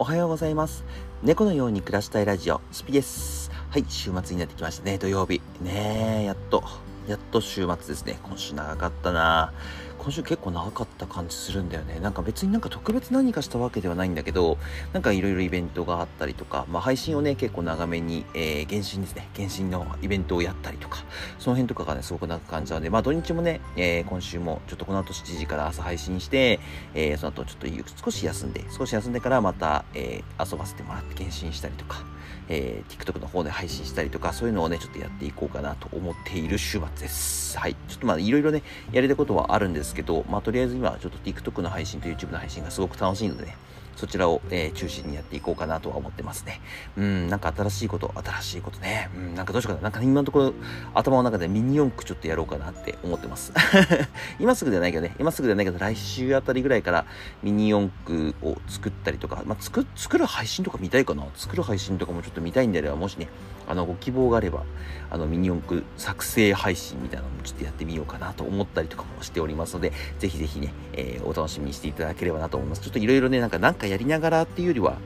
おはようございます。猫のように暮らしたいラジオ、スピです。はい、週末になってきましたね、土曜日。ねえ、やっと、やっと週末ですね。今週長かったな今週結構長かった感じするんだよね。なんか別になんか特別何かしたわけではないんだけど、なんかいろいろイベントがあったりとか、まあ配信をね、結構長めに、えー、原神ですね、原神のイベントをやったりとか、その辺とかがね、すごく長く感じたので、まあ土日もね、えー、今週もちょっとこの後7時から朝配信して、えー、その後ちょっと少し休んで、少し休んでからまた、えー、遊ばせてもらって原神したりとか、えー、TikTok の方で配信したりとか、そういうのをね、ちょっとやっていこうかなと思っている週末です。はい。ちょっとまあいろいろね、やりたいことはあるんですけど、まあとりあえず今ちょっと TikTok の配信と YouTube の配信がすごく楽しいのでね、そちらを、えー、中心にやっていこうかなとは思ってますね。うん、なんか新しいこと、新しいことね。うん、なんかどうしようかな。なんか今のところ頭の中でミニ四駆ちょっとやろうかなって思ってます。今すぐではないけどね、今すぐではないけど来週あたりぐらいからミニ四駆を作ったりとか、まあ、作、作る配信とか見たいかな。作る配信とかもちょっと見たいんであれば、もしね、あの、ご希望があれば、あの、ミニ四駆作成配信みたいなのもちょっとやってみようかなと思ったりとかもしておりますので、ぜひぜひね、えー、お楽しみにしていただければなと思います。ちょっといろいろね、なんか、なんかやりながらっていうよりは、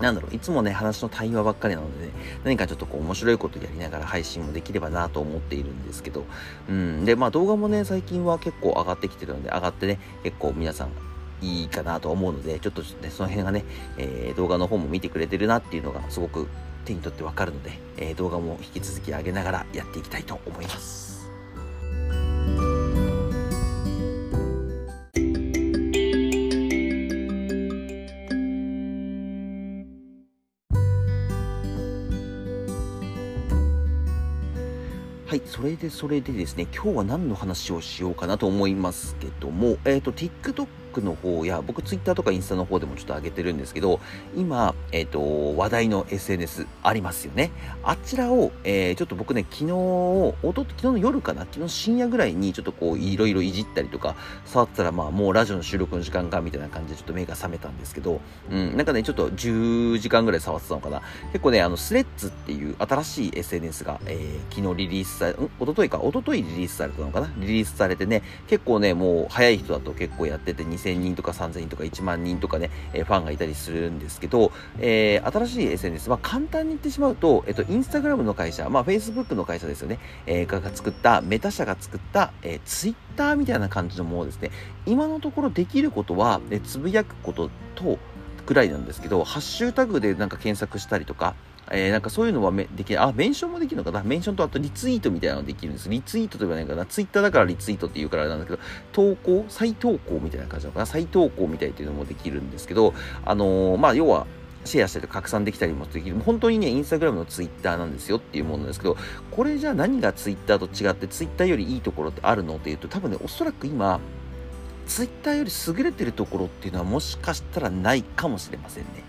なんだろう、いつもね、話の対話ばっかりなのでね、何かちょっとこう面白いことやりながら配信もできればなと思っているんですけど、うん、で、まあ動画もね、最近は結構上がってきてるので、上がってね、結構皆さんいいかなと思うので、ちょっとね、その辺がね、えー、動画の方も見てくれてるなっていうのがすごく手に取ってわかるので、えー、動画も引き続き上げながらやっていきたいと思います。はい、それでそれでですね、今日は何の話をしようかなと思いますけども、えっ、ー、と、TikTok の方や、僕 Twitter とかインスタの方でもちょっと上げてるんですけど、今、えっ、ー、と、話題の SNS ありますよね。あちらを、えー、ちょっと僕ね、昨日、おと、昨日の夜かな昨日深夜ぐらいにちょっとこう、いろいろいじったりとか、触ったら、まあ、もうラジオの収録の時間か、みたいな感じでちょっと目が覚めたんですけど、うん、なんかね、ちょっと10時間ぐらい触ってたのかな。結構ね、あの、スレッズっていう新しい SNS が、えー、昨日リリースされ、おとといか、おとといリリースされたのかなリリースされてね、結構ね、もう早い人だと結構やってて、2000人とか3000人とか1万人とかね、えー、ファンがいたりするんですけど、えー、新しい SNS、まあ、簡単に言ってしまうと、えっと、インスタグラムの会社、まあ、Facebook の会社ですよね、えー、が作った、メタ社が作った、えー、Twitter みたいな感じのものですね。今のところできることは、えつぶやくことと、ぐらいなんですけど、ハッシュタグでなんか検索したりとか、えー、なんかそういうのはめできない。あ、メンションもできるのかな？メンションとあとリツイートみたいなのできるんです。リツイートと言わないかなツイッターだからリツイートって言うからなんだけど、投稿再投稿みたいな感じなのかな？再投稿みたいっていうのもできるんですけど、あのー、まあ、要は、シェアしたりと拡散できたりもできる。本当にね、インスタグラムのツイッターなんですよっていうものなんですけど、これじゃあ何がツイッターと違って、ツイッターよりいいところってあるのっていうと、多分ね、おそらく今、ツイッターより優れてるところっていうのはもしかしたらないかもしれませんね。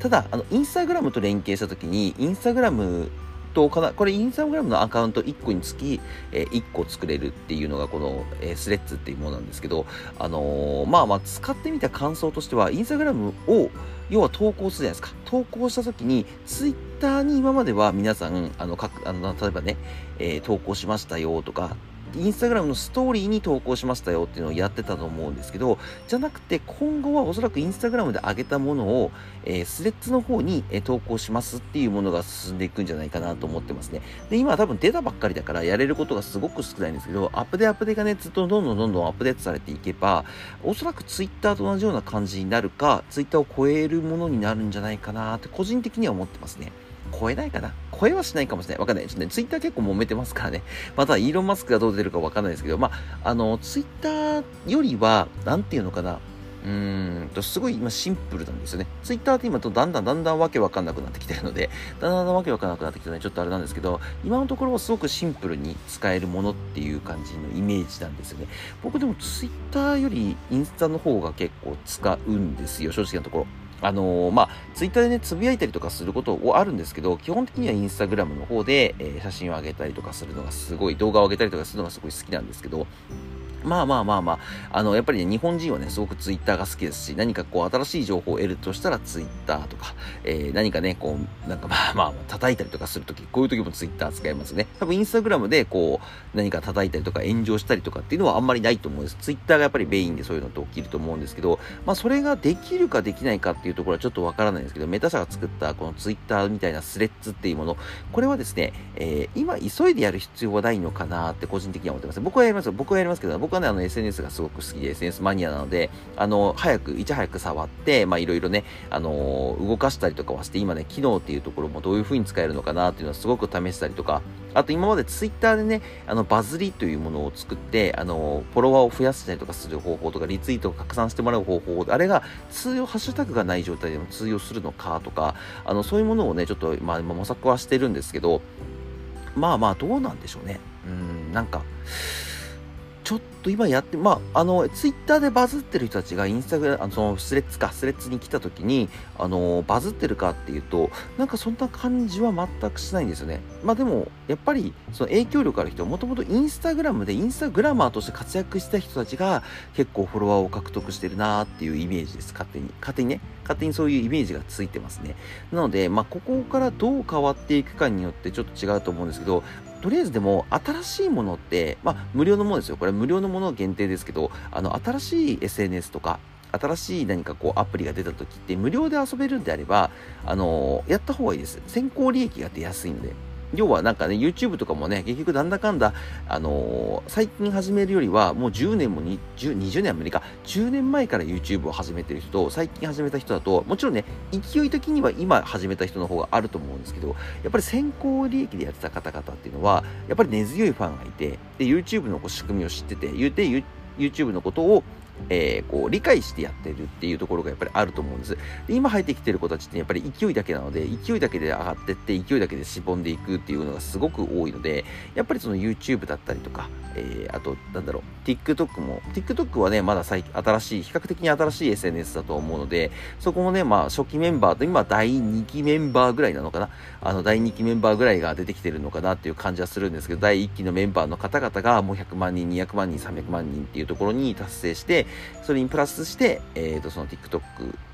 ただ、あの、インスタグラムと連携したときに、インスタグラムとかな、これインスタグラムのアカウント1個につき、えー、1個作れるっていうのがこの、えー、スレッズっていうものなんですけど、あのー、まあまあ使ってみた感想としては、インスタグラムを要は投稿するじゃないですか。投稿したときに、ツイッターに今までは皆さん、あの、かあの例えばね、えー、投稿しましたよとか、インスタグラムのストーリーに投稿しましたよっていうのをやってたと思うんですけど、じゃなくて今後はおそらくインスタグラムで上げたものを、えー、スレッズの方に、えー、投稿しますっていうものが進んでいくんじゃないかなと思ってますね。で、今は多分出たばっかりだからやれることがすごく少ないんですけど、アップデアップデがね、ずっとどんどんどんどんアップデートされていけば、おそらくツイッターと同じような感じになるか、ツイッターを超えるものになるんじゃないかなって個人的には思ってますね。超えないかな？超えはしないかもしれない。わかんない。ちょっとね、ツイッター結構揉めてますからね。また、イーロン・マスクがどう出るかわかんないですけど、まあ、あの、ツイッターよりは、なんていうのかな？うーんと、すごい今シンプルなんですよね。ツイッターって今とだんだんだんだんわけわかんなくなってきてるので、だんだんだんわけわかんなくなってきてるので、ちょっとあれなんですけど、今のところはすごくシンプルに使えるものっていう感じのイメージなんですよね。僕でもツイッターよりインスタの方が結構使うんですよ、正直なところ。あのー、まあ、ツイッターでね、つぶやいたりとかすることはあるんですけど、基本的にはインスタグラムの方で、えー、写真を上げたりとかするのがすごい、動画を上げたりとかするのがすごい好きなんですけど、まあまあまあまあ、あの、やっぱりね、日本人はね、すごくツイッターが好きですし、何かこう、新しい情報を得るとしたらツイッターとか、えー、何かね、こう、なんかまあまあ、叩いたりとかするとき、こういう時もツイッター使いますね。多分、インスタグラムで、こう、何か叩いたりとか炎上したりとかっていうのはあんまりないと思うんです。ツイッターがやっぱりメインでそういうのって起きると思うんですけど、まあ、それができるかできないかっていうところはちょっとわからないんですけど、メタ社が作ったこのツイッターみたいなスレッズっていうもの、これはですね、えー、今急いでやる必要はないのかなって個人的には思ってます。僕はやりますよ。僕はやりますけど、僕はね、あの SNS がすごく好きで SNS マニアなので、あの、早く、いち早く触って、まあいろいろね、あの動かしたりとかはして、今ね、機能っていうところもどういう風に使えるのかなっていうのはすごく試したりとか、あと今までツイッターでね、あの、バズりというものを作って、あの、フォロワーを増やしたりとかする方法とか、リツイートを拡散してもらう方法、あれが通用、ハッシュタグがない状態でも通用するのかとか、あの、そういうものをね、ちょっと、まあ、模索はしてるんですけど、まあまあ、どうなんでしょうね。うん、なんか、ちょっと今やって、まあ、あの、ツイッターでバズってる人たちがインスタグラム、あの、そのスレッズか、スレッズに来た時に、あの、バズってるかっていうと、なんかそんな感じは全くしないんですよね。まあでも、やっぱり、その影響力ある人、もともとインスタグラムでインスタグラマーとして活躍した人たちが結構フォロワーを獲得してるなーっていうイメージです、勝手に。勝手にね。勝手にそういうイメージがついてますね。なので、まあ、ここからどう変わっていくかによってちょっと違うと思うんですけど、とりあえずでも新しいものって、まあ、無料のものですよ。これ無料のもの限定ですけど、あの、新しい SNS とか、新しい何かこうアプリが出た時って無料で遊べるんであれば、あの、やった方がいいです。先行利益が出やすいんで。要はなんかね、YouTube とかもね、結局なんだかんだ、あのー、最近始めるよりは、もう10年もに10 20年もいか、10年前から YouTube を始めてる人と、最近始めた人だと、もちろんね、勢い的には今始めた人の方があると思うんですけど、やっぱり先行利益でやってた方々っていうのは、やっぱり根強いファンがいて、で、YouTube のこう仕組みを知ってて、言うて、YouTube のことを、えー、こう理解してやってるっていうところがやっぱりあると思うんです。で今入ってきてる子たちってやっぱり勢いだけなので、勢いだけで上がってって、勢いだけでしぼんでいくっていうのがすごく多いので、やっぱりその YouTube だったりとか、えー、あと、なんだろう、TikTok も、TikTok はね、まだ最新しい、比較的に新しい SNS だと思うので、そこもね、まあ初期メンバーと今第2期メンバーぐらいなのかな、あの第2期メンバーぐらいが出てきてるのかなっていう感じはするんですけど、第1期のメンバーの方々がもう100万人、200万人、300万人っていうところに達成して、それにプラスして、えっ、ー、と、その TikTok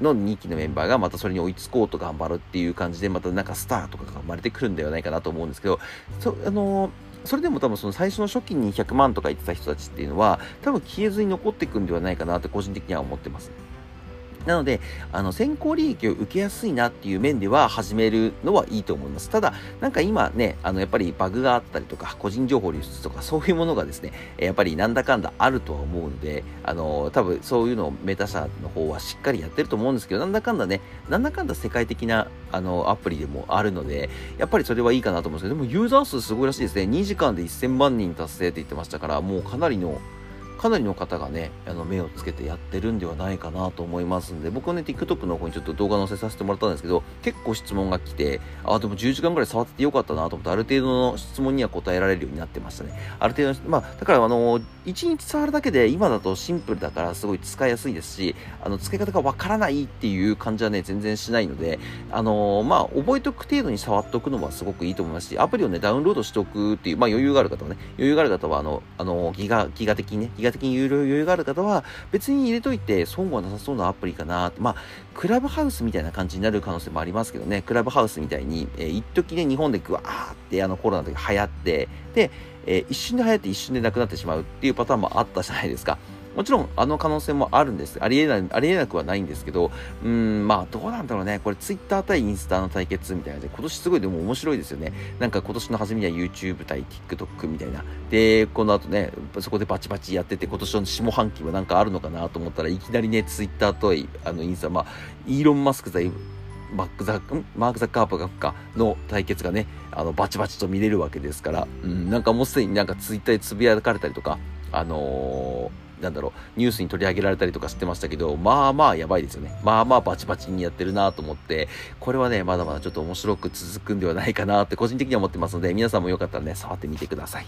の2期のメンバーがまたそれに追いつこうと頑張るっていう感じで、またなんかスターとかが生まれてくるんではないかなと思うんですけど、そあのーそれでも多分その最初の初期に100万とか言ってた人たちっていうのは多分消えずに残っていくんではないかなって個人的には思ってます。なので、あの、先行利益を受けやすいなっていう面では始めるのはいいと思います。ただ、なんか今ね、あの、やっぱりバグがあったりとか、個人情報流出とか、そういうものがですね、やっぱりなんだかんだあるとは思うので、あの、多分そういうのをメタ社の方はしっかりやってると思うんですけど、なんだかんだね、なんだかんだ世界的な、あの、アプリでもあるので、やっぱりそれはいいかなと思うんですけど、でもユーザー数すごいらしいですね。2時間で1000万人達成って言ってましたから、もうかなりの、かなりの方がね、あの目をつけてやってるんではないかなと思いますんで、僕はね、TikTok の方にちょっと動画載せさせてもらったんですけど、結構質問が来て、あ、でも10時間ぐらい触っててよかったなと思って、ある程度の質問には答えられるようになってましたね。ある程度のまあ、だからあの、1日触るだけで今だとシンプルだからすごい使いやすいですし、あの、付け方がわからないっていう感じはね、全然しないので、あの、まあ、覚えておく程度に触っておくのはすごくいいと思いますし、アプリをね、ダウンロードしておくっていう、まあ、余裕がある方はね、余裕がある方は、あの、あの、ギガ、ギガ的にね、ギガ的に余裕がある方は、別に入れといて損はなさそうなアプリかなまあ、クラブハウスみたいな感じになる可能性もありますけどね、クラブハウスみたいに、えー、一時ね、日本でグワーってあのコロナの時流行って、で、えー、一瞬で流行って一瞬でなくなってしまうっていうパターンもあったじゃないですか。もちろん、あの可能性もあるんです。ありえない、ありえなくはないんですけど、うん、まあ、どうなんだろうね。これ、ツイッター対インスタの対決みたいなで、今年すごいでも面白いですよね。なんか今年の初めには YouTube 対 TikTok みたいな。で、この後ね、そこでバチバチやってて、今年の下半期はなんかあるのかなと思ったらいきなりね、ツイッターとあのインスタ、まあ、イーロン・マスク対マックザマーク・ザッカーバーか？の対決がね、あの、バチバチと見れるわけですから、うん、なんかもうすでになんかツイッターでつぶやかれたりとか、あのー、なんだろう、ニュースに取り上げられたりとかしてましたけど、まあまあやばいですよね。まあまあバチバチにやってるなと思って、これはね、まだまだちょっと面白く続くんではないかなって個人的には思ってますので、皆さんもよかったらね、触ってみてください。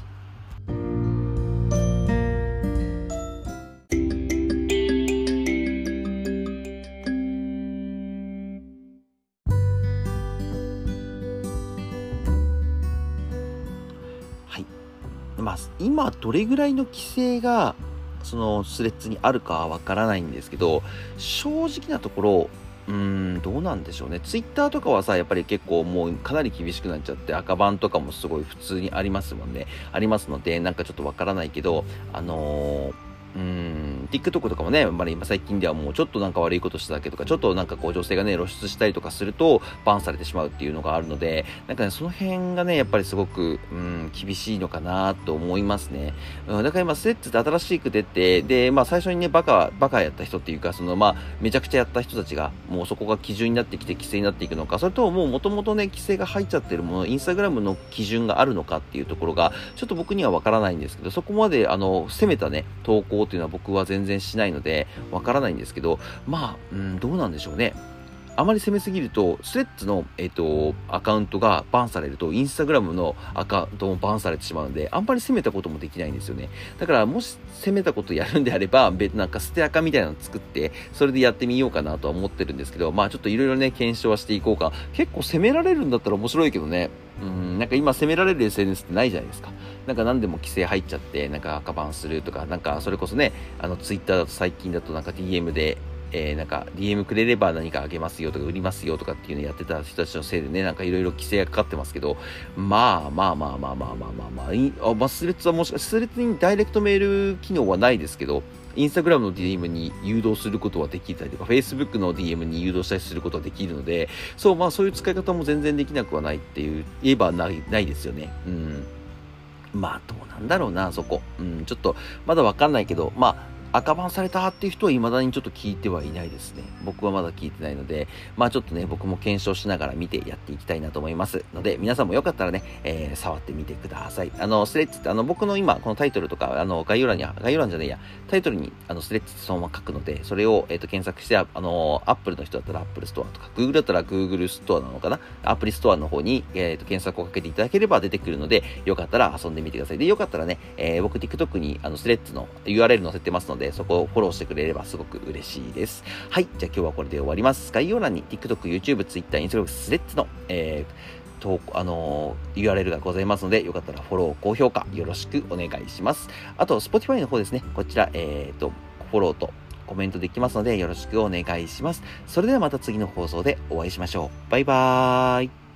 まあ、今どれぐらいの規制がそのスレッズにあるかわからないんですけど、正直なところ、うーん、どうなんでしょうね。ツイッターとかはさ、やっぱり結構もうかなり厳しくなっちゃって、赤版とかもすごい普通にありますもんね。ありますので、なんかちょっとわからないけど、あのーうん、TikTok とかもね、まあ、今最近ではもうちょっとなんか悪いことしただけとか、ちょっとなんかこう女性がね、露出したりとかすると、バンされてしまうっていうのがあるので、なんかね、その辺がね、やっぱりすごく、うん、厳しいのかなと思いますね。うん、だから今、スレッズって新しく出て、で、まあ最初にね、バカ、バカやった人っていうか、そのまあ、めちゃくちゃやった人たちが、もうそこが基準になってきて規制になっていくのか、それとももう元々ね、規制が入っちゃってるもの、インスタグラムの基準があるのかっていうところが、ちょっと僕にはわからないんですけど、そこまで、あの、攻めたね、投稿っていうのは僕は全然然しないので、わからないんですけど、まあ、うん、どうなんでしょうね。あまり攻めすぎると、スレッズの、えっ、ー、と、アカウントがバンされると、インスタグラムのアカウントもバンされてしまうので、あんまり攻めたこともできないんですよね。だから、もし攻めたことやるんであれば、別なんか捨てアカみたいなの作って、それでやってみようかなとは思ってるんですけど、まあちょっといろいろね、検証はしていこうか。結構攻められるんだったら面白いけどね。うん、なんか今攻められる SNS ってないじゃないですか。なんか何でも規制入っちゃって、なんか赤バンするとか、なんかそれこそね、あのツイッターだと最近だとなんか DM で、えー、なんか DM くれれば何かあげますよとか売りますよとかっていうのやってた人たちのせいでね、なんかいろいろ規制がかかってますけど、まあまあまあまあまあまあまあまあ、あまあ、スレッズはもしかスレッズにダイレクトメール機能はないですけど、インスタグラムの DM に誘導することはできたりとか、Facebook の DM に誘導したりすることはできるので、そう、まあそういう使い方も全然できなくはないっていう、言えばないないですよね。うん。まあどうなんだろうな、そこ。うん、ちょっとまだわかんないけど、まあ赤番されたっていう人は未だにちょっと聞いてはいないですね。僕はまだ聞いてないので、まあちょっとね、僕も検証しながら見てやっていきたいなと思いますので、皆さんもよかったらね、えー、触ってみてください。あの、 Threads ってあの、僕の今、このタイトルとか、あの、概要欄に、概要欄じゃねえや、タイトルに、あの、 Threads ってそのまま書くので、それを、えっ、ー、と、検索して、あの、アップルの人だったらアップルストアとか、Google だったら Google ストアなのかな？アプリストアの方に、えっ、ー、と、検索をかけていただければ出てくるので、よかったら遊んでみてください。で、よかったらね、えー、僕 TikTok に、あの、 Threads の URL 載せてますので、でそこをフォローしてくれればすごく嬉しいです。はい。じゃあ今日はこれで終わります。概要欄に TikTok、YouTube、Twitter、Instagram、スレッズの、えー、投、あのー、URL がございますので、よかったらフォロー、高評価よろしくお願いします。あと、Spotify の方ですね、こちら、えっ、ー、と、フォローとコメントできますので、よろしくお願いします。それではまた次の放送でお会いしましょう。バイバーイ。